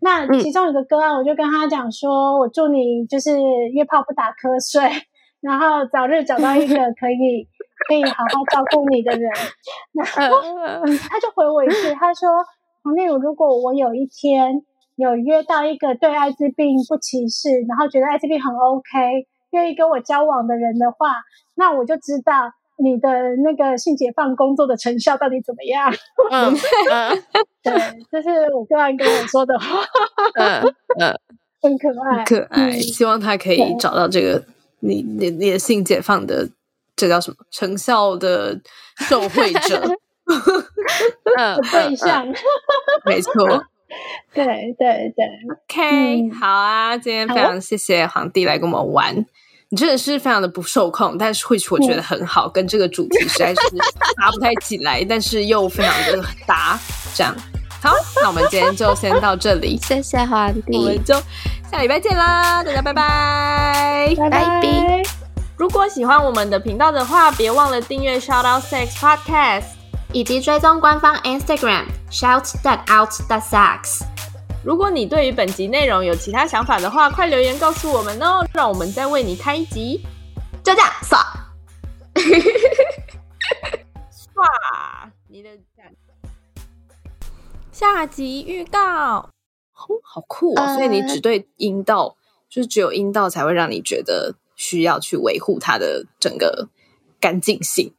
那其中有个个案，我就跟他讲说，我祝你就是约炮不打瞌睡，然后早日找到一个可以 可以好好照顾你的人。然后他就回我一句，他说。例如，如果我有一天有约到一个对艾滋病不歧视，然后觉得艾滋病很 OK，愿意跟我交往的人的话，那我就知道你的那个性解放工作的成效到底怎么样。嗯 嗯，对，这是我个人跟我说的话。嗯嗯，很可爱，可爱。希望他可以找到这个你你你的性解放的这叫什么成效的受惠者。嗯，对象，没错，对对对，OK，好啊，今天非常谢谢皇帝来跟我们玩，你真的是非常的不受控，但是会我觉得很好，跟这个主题实在是搭不太起来，但是又非常的搭，这样，好，那我们今天就先到这里，谢谢皇帝，我们就下礼拜见啦，大家拜拜，拜拜。如果喜欢我们的频道的话，别忘了订阅 Shout Out Sex Podcast。以及追踪官方 Instagram shout that out that sucks。如果你对于本集内容有其他想法的话，快留言告诉我们哦，让我们再为你开一集。就这样，刷，刷你的下集预告，哦，好酷哦！所以你只对阴道，就是只有阴道才会让你觉得需要去维护它的整个干净性。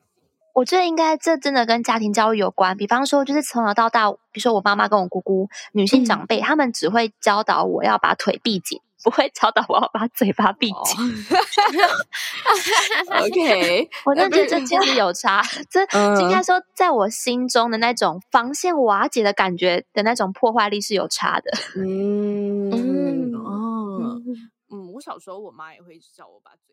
我觉得应该这真的跟家庭教育有关。比方说，就是从小到大，比如说我妈妈跟我姑姑女性长辈，他们只会教导我要把腿闭紧，不会教导我要把嘴巴闭紧。OK，我就觉得这其实有差。这应该说，在我心中的那种防线瓦解的感觉的那种破坏力是有差的。嗯嗯哦嗯，我小时候我妈也会叫我把嘴。